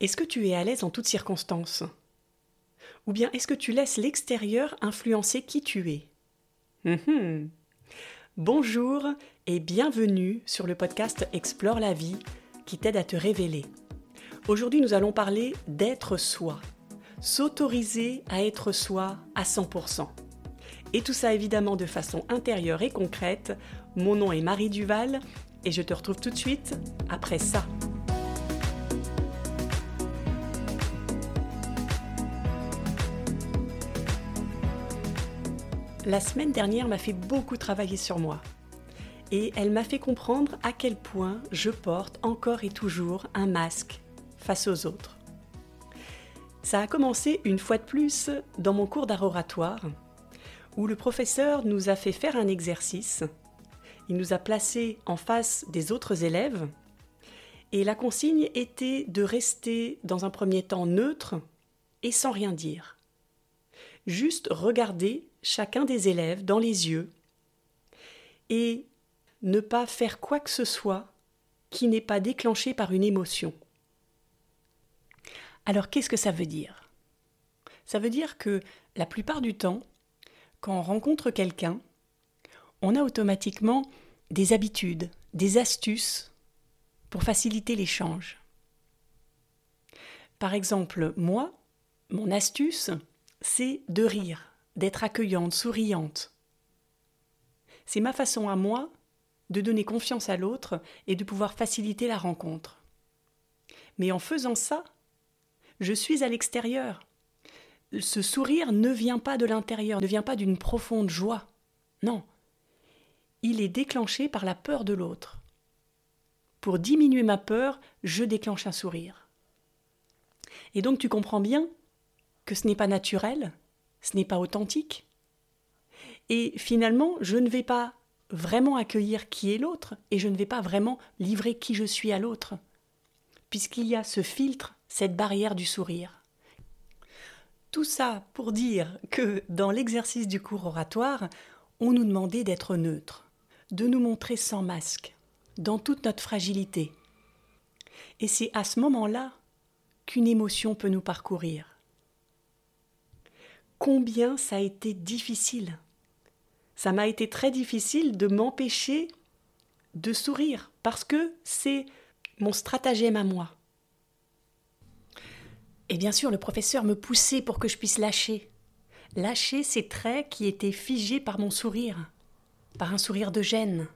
Est-ce que tu es à l'aise en toutes circonstances? Ou bien est-ce que tu laisses l'extérieur influencer qui tu es? Mhm. Bonjour et bienvenue sur le podcast Explore la vie qui t'aide à te révéler. Aujourd'hui nous allons parler d'être soi, s'autoriser à être soi à 100%. Et tout ça évidemment de façon intérieure et concrète. Mon nom est Marie Duval et je te retrouve tout de suite après ça. La semaine dernière m'a fait beaucoup travailler sur moi. Et elle m'a fait comprendre à quel point je porte encore et toujours un masque face aux autres. Ça a commencé une fois de plus dans mon cours d'art oratoire, où le professeur nous a fait faire un exercice. Il nous a placés en face des autres élèves, et la consigne était de rester dans un premier temps neutre et sans rien dire. Juste regarder chacun des élèves dans les yeux et ne pas faire quoi que ce soit qui n'est pas déclenché par une émotion. Alors qu'est-ce que ça veut dire? Ça veut dire que la plupart du temps, quand on rencontre quelqu'un, on a automatiquement des habitudes, des astuces pour faciliter l'échange. Par exemple, moi, mon astuce, c'est de rire d'être accueillante, souriante. C'est ma façon à moi de donner confiance à l'autre et de pouvoir faciliter la rencontre. Mais en faisant ça, je suis à l'extérieur. Ce sourire ne vient pas de l'intérieur, ne vient pas d'une profonde joie. Non. Il est déclenché par la peur de l'autre. Pour diminuer ma peur, je déclenche un sourire. Et donc tu comprends bien que ce n'est pas naturel, ce n'est pas authentique. Et finalement, je ne vais pas vraiment accueillir qui est l'autre et je ne vais pas vraiment livrer qui je suis à l'autre, puisqu'il y a ce filtre, cette barrière du sourire. Tout ça pour dire que dans l'exercice du cours oratoire, on nous demandait d'être neutre, de nous montrer sans masque, dans toute notre fragilité. Et c'est à ce moment-là qu'une émotion peut nous parcourir combien ça a été difficile. Ça m'a été très difficile de m'empêcher de sourire parce que c'est mon stratagème à moi. Et bien sûr, le professeur me poussait pour que je puisse lâcher. Lâcher ces traits qui étaient figés par mon sourire, par un sourire de gêne.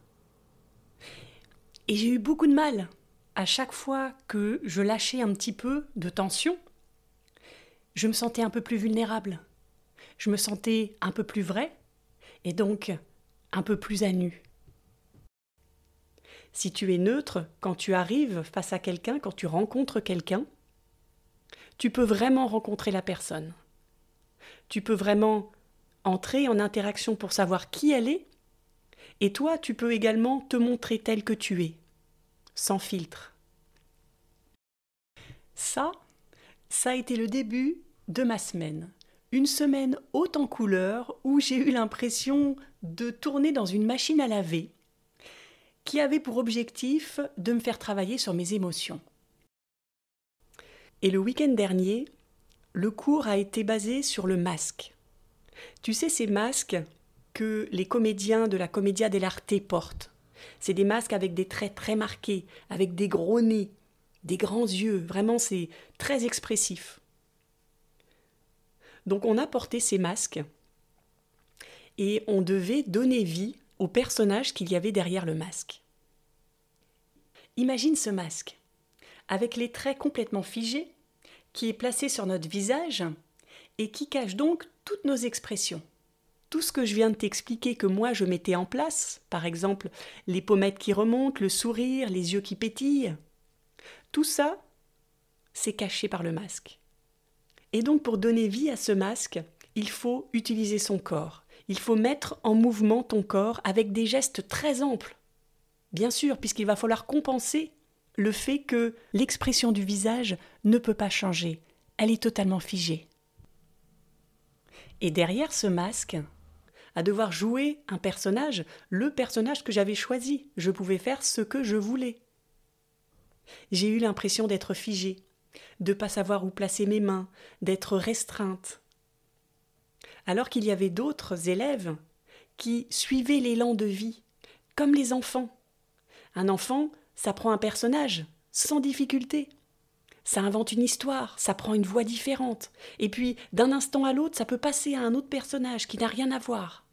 Et j'ai eu beaucoup de mal. À chaque fois que je lâchais un petit peu de tension, je me sentais un peu plus vulnérable je me sentais un peu plus vrai et donc un peu plus à nu. Si tu es neutre quand tu arrives face à quelqu'un, quand tu rencontres quelqu'un, tu peux vraiment rencontrer la personne. Tu peux vraiment entrer en interaction pour savoir qui elle est, et toi tu peux également te montrer tel que tu es, sans filtre. Ça, ça a été le début de ma semaine une semaine haute en couleurs où j'ai eu l'impression de tourner dans une machine à laver qui avait pour objectif de me faire travailler sur mes émotions. Et le week-end dernier, le cours a été basé sur le masque. Tu sais, ces masques que les comédiens de la Commedia dell'arte portent. C'est des masques avec des traits très marqués, avec des gros nez, des grands yeux, vraiment c'est très expressif. Donc on a porté ces masques et on devait donner vie au personnage qu'il y avait derrière le masque. Imagine ce masque, avec les traits complètement figés, qui est placé sur notre visage et qui cache donc toutes nos expressions. Tout ce que je viens de t'expliquer que moi je mettais en place, par exemple les pommettes qui remontent, le sourire, les yeux qui pétillent, tout ça, c'est caché par le masque. Et donc pour donner vie à ce masque, il faut utiliser son corps. Il faut mettre en mouvement ton corps avec des gestes très amples. Bien sûr, puisqu'il va falloir compenser le fait que l'expression du visage ne peut pas changer. Elle est totalement figée. Et derrière ce masque, à devoir jouer un personnage, le personnage que j'avais choisi, je pouvais faire ce que je voulais. J'ai eu l'impression d'être figée, de pas savoir où placer mes mains, d'être restreinte. Alors qu'il y avait d'autres élèves qui suivaient l'élan de vie, comme les enfants. Un enfant, ça prend un personnage, sans difficulté. Ça invente une histoire, ça prend une voix différente. Et puis, d'un instant à l'autre, ça peut passer à un autre personnage qui n'a rien à voir.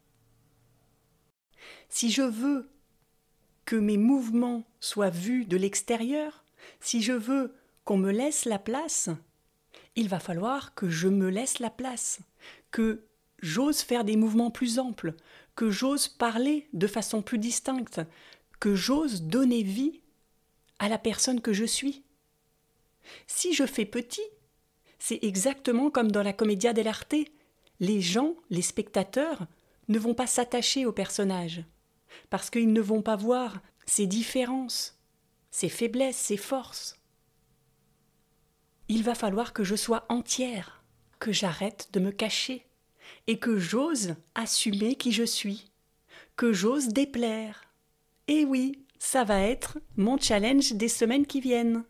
Si je veux que mes mouvements soient vus de l'extérieur, si je veux qu'on me laisse la place, il va falloir que je me laisse la place, que j'ose faire des mouvements plus amples, que j'ose parler de façon plus distincte, que j'ose donner vie à la personne que je suis. Si je fais petit, c'est exactement comme dans la commedia dell'arte. Les gens, les spectateurs, ne vont pas s'attacher au personnage, parce qu'ils ne vont pas voir ses différences, ses faiblesses, ses forces. Il va falloir que je sois entière, que j'arrête de me cacher, et que j'ose assumer qui je suis, que j'ose déplaire. Et oui, ça va être mon challenge des semaines qui viennent.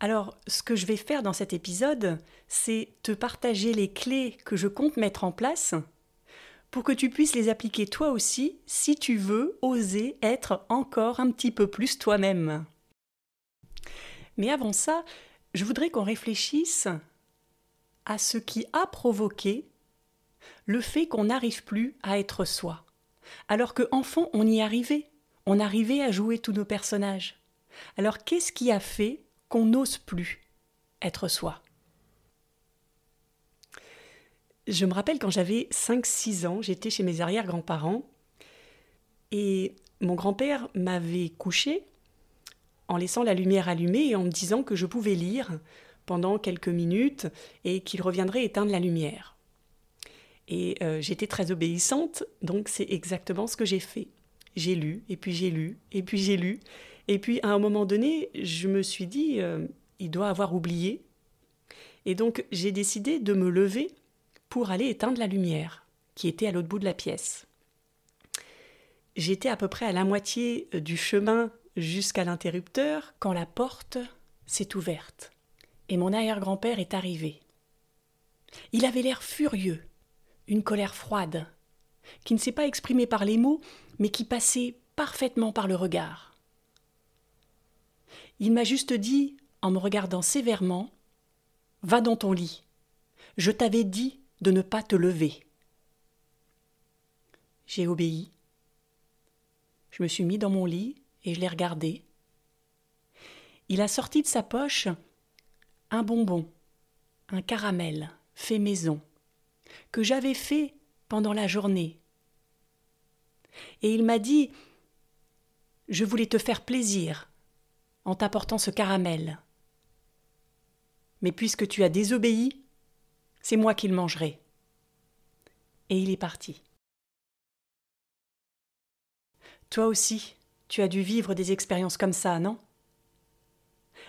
Alors, ce que je vais faire dans cet épisode, c'est te partager les clés que je compte mettre en place pour que tu puisses les appliquer toi aussi si tu veux oser être encore un petit peu plus toi-même. Mais avant ça, je voudrais qu'on réfléchisse à ce qui a provoqué le fait qu'on n'arrive plus à être soi. Alors que enfant, on y arrivait. On arrivait à jouer tous nos personnages. Alors qu'est-ce qui a fait qu'on n'ose plus être soi? Je me rappelle quand j'avais 5-6 ans, j'étais chez mes arrière-grands-parents et mon grand-père m'avait couché en laissant la lumière allumée et en me disant que je pouvais lire pendant quelques minutes et qu'il reviendrait éteindre la lumière. Et euh, j'étais très obéissante, donc c'est exactement ce que j'ai fait. J'ai lu, et puis j'ai lu, et puis j'ai lu, et puis à un moment donné, je me suis dit, euh, il doit avoir oublié. Et donc j'ai décidé de me lever pour aller éteindre la lumière, qui était à l'autre bout de la pièce. J'étais à peu près à la moitié euh, du chemin jusqu'à l'interrupteur quand la porte s'est ouverte. Et mon arrière-grand-père est arrivé. Il avait l'air furieux, une colère froide, qui ne s'est pas exprimée par les mots, mais qui passait parfaitement par le regard. Il m'a juste dit, en me regardant sévèrement Va dans ton lit. Je t'avais dit de ne pas te lever. J'ai obéi. Je me suis mis dans mon lit et je l'ai regardé. Il a sorti de sa poche un bonbon, un caramel fait maison, que j'avais fait pendant la journée. Et il m'a dit Je voulais te faire plaisir en t'apportant ce caramel. Mais puisque tu as désobéi, c'est moi qui le mangerai. Et il est parti. Toi aussi, tu as dû vivre des expériences comme ça, non?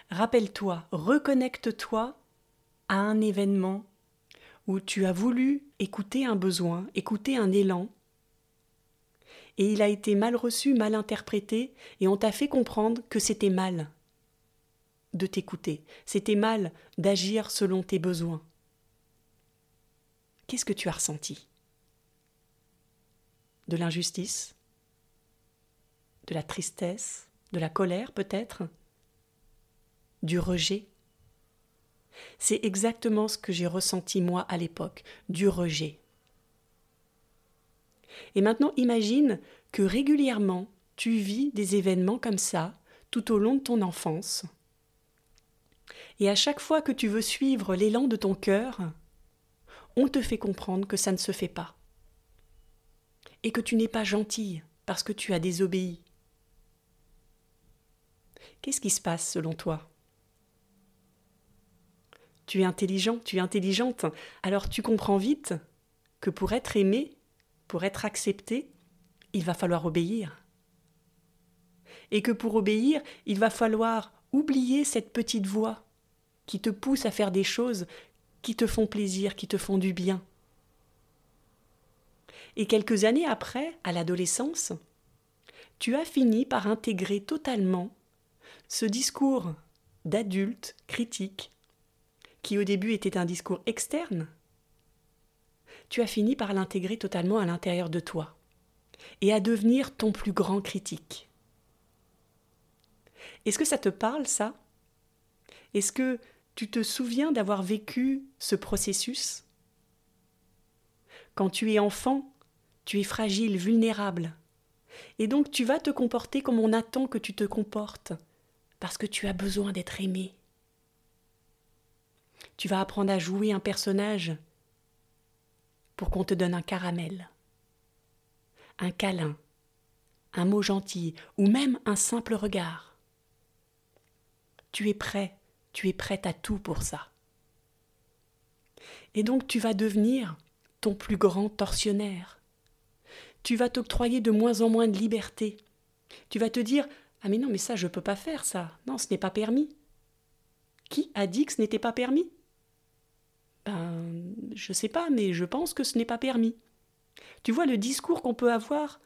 Rappelle-toi, reconnecte-toi à un événement où tu as voulu écouter un besoin, écouter un élan, et il a été mal reçu, mal interprété, et on t'a fait comprendre que c'était mal de t'écouter, c'était mal d'agir selon tes besoins. Qu'est-ce que tu as ressenti? De l'injustice? De la tristesse De la colère peut-être Du rejet C'est exactement ce que j'ai ressenti moi à l'époque, du rejet. Et maintenant, imagine que régulièrement, tu vis des événements comme ça tout au long de ton enfance. Et à chaque fois que tu veux suivre l'élan de ton cœur, on te fait comprendre que ça ne se fait pas. Et que tu n'es pas gentille parce que tu as désobéi. Qu'est-ce qui se passe selon toi? Tu es intelligent, tu es intelligente, alors tu comprends vite que pour être aimé, pour être accepté, il va falloir obéir. Et que pour obéir, il va falloir oublier cette petite voix qui te pousse à faire des choses qui te font plaisir, qui te font du bien. Et quelques années après, à l'adolescence, tu as fini par intégrer totalement ce discours d'adulte critique, qui au début était un discours externe, tu as fini par l'intégrer totalement à l'intérieur de toi et à devenir ton plus grand critique. Est-ce que ça te parle, ça? Est-ce que tu te souviens d'avoir vécu ce processus? Quand tu es enfant, tu es fragile, vulnérable. Et donc tu vas te comporter comme on attend que tu te comportes, parce que tu as besoin d'être aimé. Tu vas apprendre à jouer un personnage pour qu'on te donne un caramel, un câlin, un mot gentil ou même un simple regard. Tu es prêt, tu es prête à tout pour ça. Et donc tu vas devenir ton plus grand tortionnaire. Tu vas t'octroyer de moins en moins de liberté. Tu vas te dire Ah mais non, mais ça je ne peux pas faire ça. Non, ce n'est pas permis. Qui a dit que ce n'était pas permis? Ben, je sais pas, mais je pense que ce n'est pas permis. Tu vois le discours qu'on peut avoir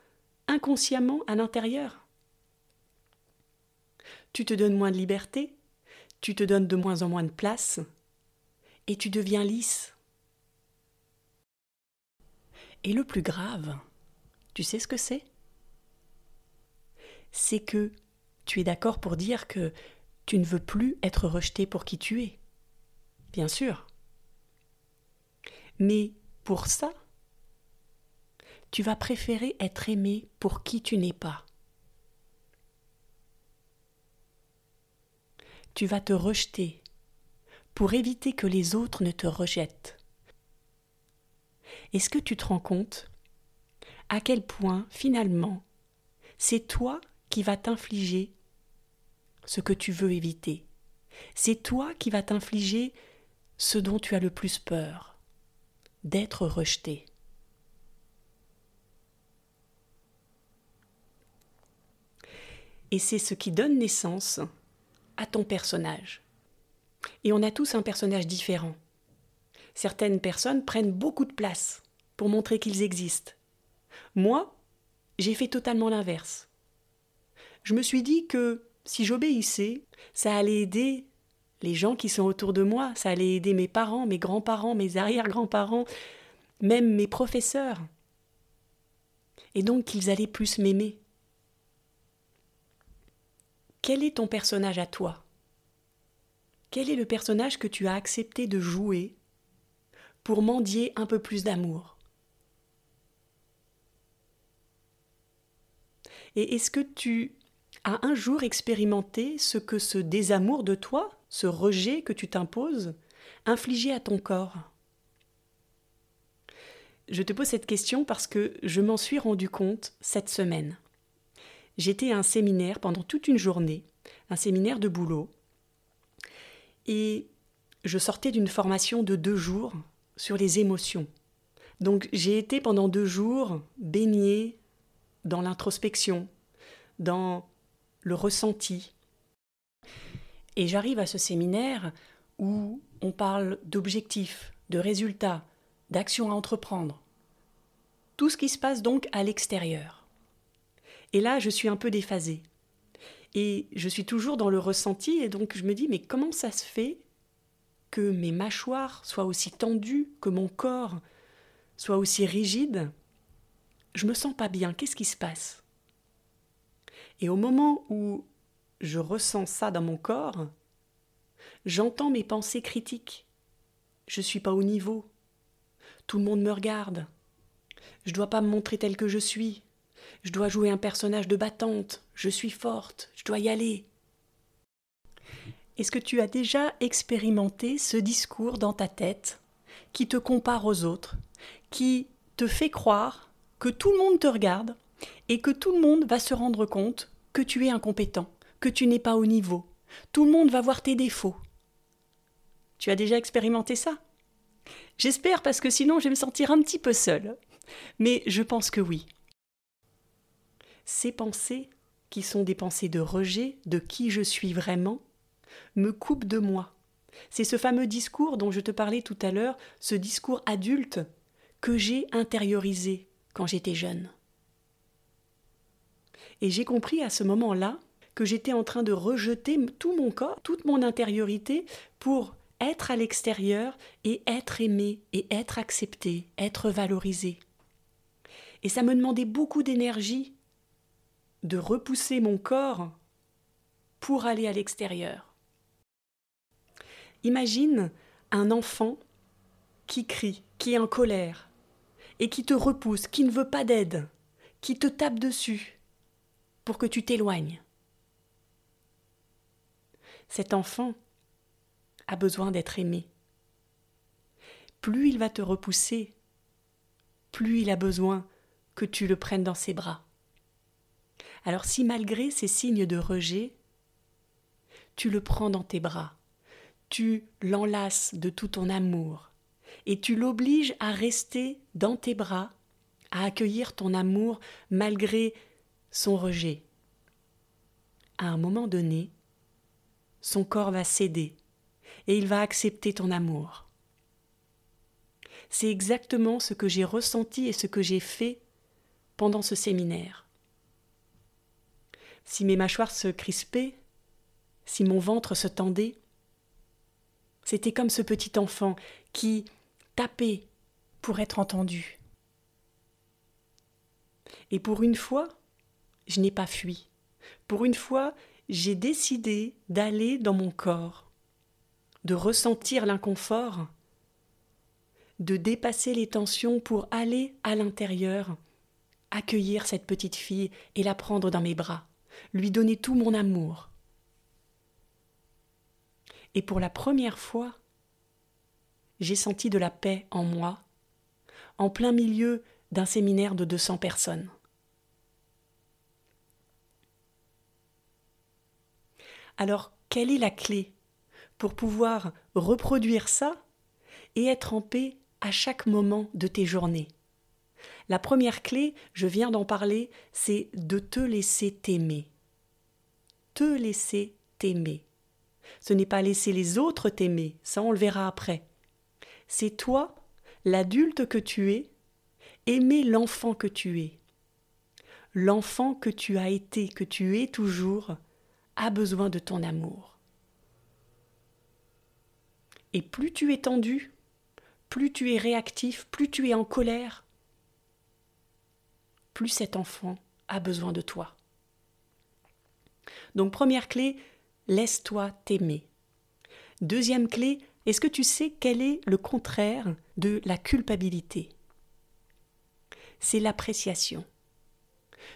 inconsciemment à l'intérieur? Tu te donnes moins de liberté, tu te donnes de moins en moins de place, et tu deviens lisse. Et le plus grave, tu sais ce que c'est? C'est que tu es d'accord pour dire que tu ne veux plus être rejeté pour qui tu es. Bien sûr. Mais pour ça, tu vas préférer être aimé pour qui tu n'es pas. Tu vas te rejeter pour éviter que les autres ne te rejettent. Est-ce que tu te rends compte à quel point, finalement, c'est toi qui vas t'infliger ce que tu veux éviter C'est toi qui vas t'infliger ce dont tu as le plus peur d'être rejeté. Et c'est ce qui donne naissance à ton personnage. Et on a tous un personnage différent. Certaines personnes prennent beaucoup de place pour montrer qu'ils existent. Moi, j'ai fait totalement l'inverse. Je me suis dit que si j'obéissais, ça allait aider les gens qui sont autour de moi. Ça allait aider mes parents, mes grands-parents, mes arrière-grands-parents, même mes professeurs. Et donc qu'ils allaient plus m'aimer. Quel est ton personnage à toi? Quel est le personnage que tu as accepté de jouer pour mendier un peu plus d'amour? Et est-ce que tu as un jour expérimenté ce que ce désamour de toi ce rejet que tu t'imposes, infligé à ton corps Je te pose cette question parce que je m'en suis rendu compte cette semaine. J'étais à un séminaire pendant toute une journée, un séminaire de boulot, et je sortais d'une formation de deux jours sur les émotions. Donc j'ai été pendant deux jours baignée dans l'introspection, dans le ressenti, et j'arrive à ce séminaire où on parle d'objectifs, de résultats, d'actions à entreprendre. Tout ce qui se passe donc à l'extérieur. Et là, je suis un peu déphasée. Et je suis toujours dans le ressenti, et donc je me dis, mais comment ça se fait que mes mâchoires soient aussi tendues, que mon corps soit aussi rigide? Je me sens pas bien, qu'est-ce qui se passe? Et au moment où je ressens ça dans mon corps, j'entends mes pensées critiques. Je ne suis pas au niveau. Tout le monde me regarde. Je ne dois pas me montrer tel que je suis. Je dois jouer un personnage de battante. Je suis forte. Je dois y aller. Est-ce que tu as déjà expérimenté ce discours dans ta tête qui te compare aux autres, qui te fait croire que tout le monde te regarde et que tout le monde va se rendre compte que tu es incompétent que tu n'es pas au niveau. Tout le monde va voir tes défauts. Tu as déjà expérimenté ça? J'espère parce que sinon je vais me sentir un petit peu seule. Mais je pense que oui. Ces pensées, qui sont des pensées de rejet de qui je suis vraiment, me coupent de moi. C'est ce fameux discours dont je te parlais tout à l'heure, ce discours adulte que j'ai intériorisé quand j'étais jeune. Et j'ai compris à ce moment-là que j'étais en train de rejeter tout mon corps, toute mon intériorité pour être à l'extérieur et être aimé et être accepté, être valorisé. Et ça me demandait beaucoup d'énergie de repousser mon corps pour aller à l'extérieur. Imagine un enfant qui crie, qui est en colère, et qui te repousse, qui ne veut pas d'aide, qui te tape dessus pour que tu t'éloignes. Cet enfant a besoin d'être aimé. Plus il va te repousser, plus il a besoin que tu le prennes dans ses bras. Alors si malgré ces signes de rejet, tu le prends dans tes bras, tu l'enlaces de tout ton amour, et tu l'obliges à rester dans tes bras, à accueillir ton amour malgré son rejet. À un moment donné, son corps va céder et il va accepter ton amour. C'est exactement ce que j'ai ressenti et ce que j'ai fait pendant ce séminaire. Si mes mâchoires se crispaient, si mon ventre se tendait, c'était comme ce petit enfant qui tapait pour être entendu. Et pour une fois, je n'ai pas fui. Pour une fois, j'ai décidé d'aller dans mon corps, de ressentir l'inconfort, de dépasser les tensions pour aller à l'intérieur, accueillir cette petite fille et la prendre dans mes bras, lui donner tout mon amour. Et pour la première fois, j'ai senti de la paix en moi, en plein milieu d'un séminaire de 200 personnes. Alors, quelle est la clé pour pouvoir reproduire ça et être en paix à chaque moment de tes journées? La première clé, je viens d'en parler, c'est de te laisser t'aimer. Te laisser t'aimer. Ce n'est pas laisser les autres t'aimer, ça on le verra après. C'est toi, l'adulte que tu es, aimer l'enfant que tu es. L'enfant que tu as été, que tu es toujours, a besoin de ton amour. Et plus tu es tendu, plus tu es réactif, plus tu es en colère, plus cet enfant a besoin de toi. Donc première clé, laisse-toi t'aimer. Deuxième clé, est-ce que tu sais quel est le contraire de la culpabilité? C'est l'appréciation.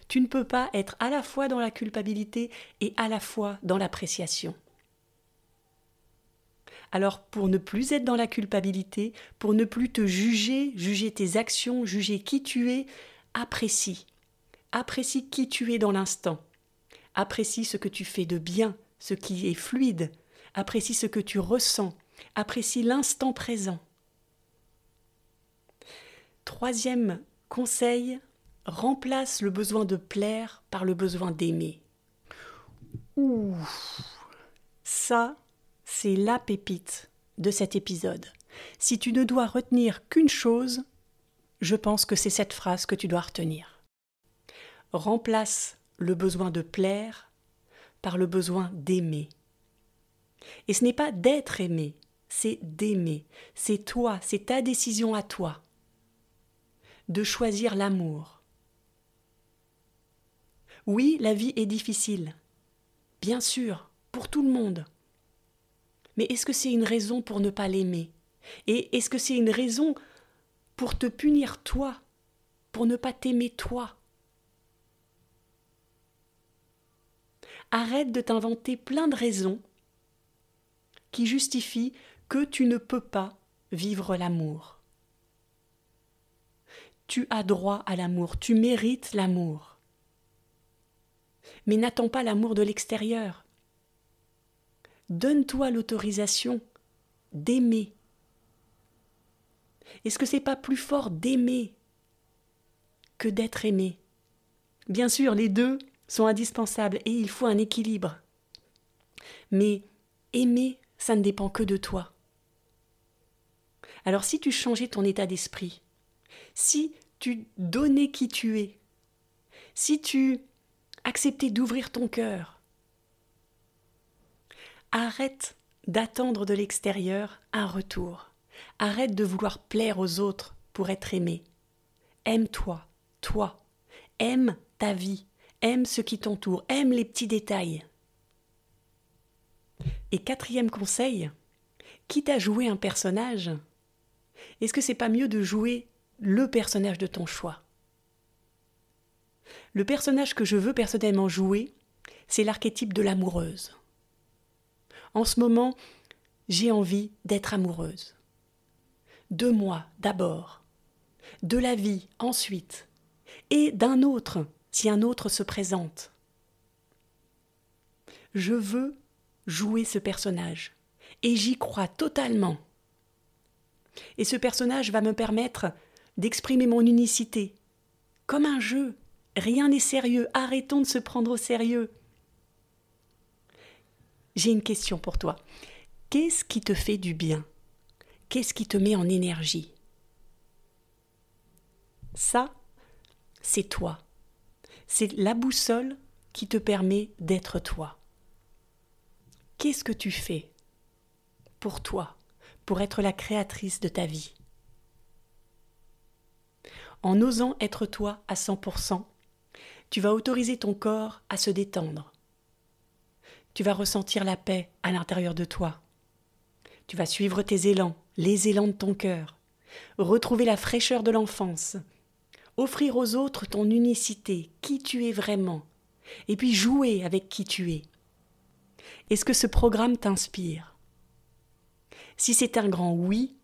Tu ne peux pas être à la fois dans la culpabilité et à la fois dans l'appréciation. Alors pour ne plus être dans la culpabilité, pour ne plus te juger, juger tes actions, juger qui tu es, apprécie. Apprécie qui tu es dans l'instant. Apprécie ce que tu fais de bien, ce qui est fluide. Apprécie ce que tu ressens. Apprécie l'instant présent. Troisième conseil, remplace le besoin de plaire par le besoin d'aimer. Ouh, ça, c'est la pépite de cet épisode. Si tu ne dois retenir qu'une chose, je pense que c'est cette phrase que tu dois retenir. Remplace le besoin de plaire par le besoin d'aimer. Et ce n'est pas d'être aimé, c'est d'aimer. C'est toi, c'est ta décision à toi de choisir l'amour, oui, la vie est difficile. Bien sûr, pour tout le monde. Mais est-ce que c'est une raison pour ne pas l'aimer? Et est-ce que c'est une raison pour te punir toi, pour ne pas t'aimer toi? Arrête de t'inventer plein de raisons qui justifient que tu ne peux pas vivre l'amour. Tu as droit à l'amour, tu mérites l'amour mais n'attends pas l'amour de l'extérieur. Donne-toi l'autorisation d'aimer. Est-ce que c'est pas plus fort d'aimer que d'être aimé? Bien sûr, les deux sont indispensables et il faut un équilibre. Mais aimer, ça ne dépend que de toi. Alors si tu changeais ton état d'esprit, si tu donnais qui tu es, si tu accepter d'ouvrir ton cœur, Arrête d'attendre de l'extérieur un retour. Arrête de vouloir plaire aux autres pour être aimé. Aime-toi, toi. Aime ta vie. Aime ce qui t'entoure. Aime les petits détails. Et quatrième conseil, quitte à jouer un personnage, est-ce que c'est pas mieux de jouer le personnage de ton choix? Le personnage que je veux personnellement jouer, c'est l'archétype de l'amoureuse. En ce moment, j'ai envie d'être amoureuse. De moi d'abord, de la vie ensuite, et d'un autre si un autre se présente. Je veux jouer ce personnage, et j'y crois totalement. Et ce personnage va me permettre d'exprimer mon unicité, comme un jeu. Rien n'est sérieux, arrêtons de se prendre au sérieux. J'ai une question pour toi. Qu'est-ce qui te fait du bien? Qu'est-ce qui te met en énergie? Ça, c'est toi. C'est la boussole qui te permet d'être toi. Qu'est-ce que tu fais pour toi, pour être la créatrice de ta vie? En osant être toi à 100%, tu vas autoriser ton corps à se détendre. Tu vas ressentir la paix à l'intérieur de toi. Tu vas suivre tes élans, les élans de ton cœur, retrouver la fraîcheur de l'enfance, offrir aux autres ton unicité, qui tu es vraiment, et puis jouer avec qui tu es. Est-ce que ce programme t'inspire? Si c'est un grand oui,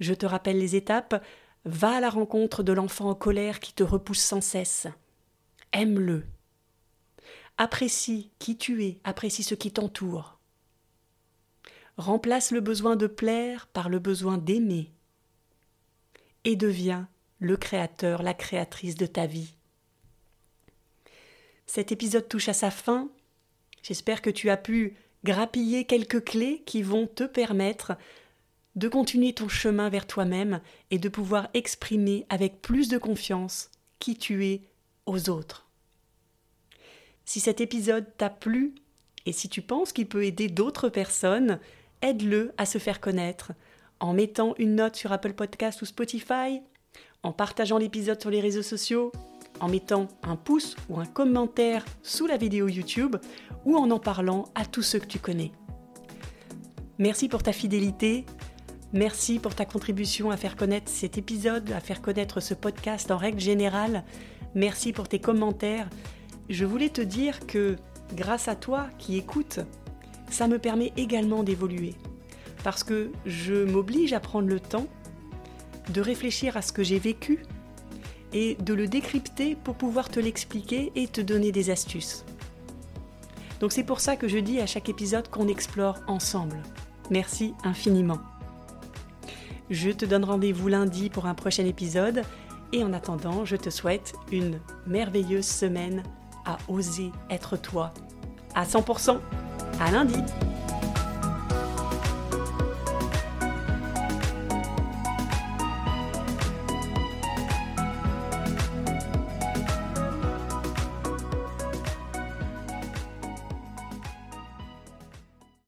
je te rappelle les étapes, va à la rencontre de l'enfant en colère qui te repousse sans cesse. Aime-le. Apprécie qui tu es, apprécie ce qui t'entoure. Remplace le besoin de plaire par le besoin d'aimer. Et deviens le créateur, la créatrice de ta vie. Cet épisode touche à sa fin. J'espère que tu as pu grappiller quelques clés qui vont te permettre de continuer ton chemin vers toi-même et de pouvoir exprimer avec plus de confiance qui tu es aux autres. Si cet épisode t'a plu et si tu penses qu'il peut aider d'autres personnes, aide-le à se faire connaître en mettant une note sur Apple Podcast ou Spotify, en partageant l'épisode sur les réseaux sociaux, en mettant un pouce ou un commentaire sous la vidéo YouTube ou en en parlant à tous ceux que tu connais. Merci pour ta fidélité, merci pour ta contribution à faire connaître cet épisode, à faire connaître ce podcast en règle générale. Merci pour tes commentaires. Je voulais te dire que grâce à toi qui écoutes, ça me permet également d'évoluer. Parce que je m'oblige à prendre le temps de réfléchir à ce que j'ai vécu et de le décrypter pour pouvoir te l'expliquer et te donner des astuces. Donc c'est pour ça que je dis à chaque épisode qu'on explore ensemble. Merci infiniment. Je te donne rendez-vous lundi pour un prochain épisode et en attendant, je te souhaite une merveilleuse semaine à oser être toi à 100%. À lundi!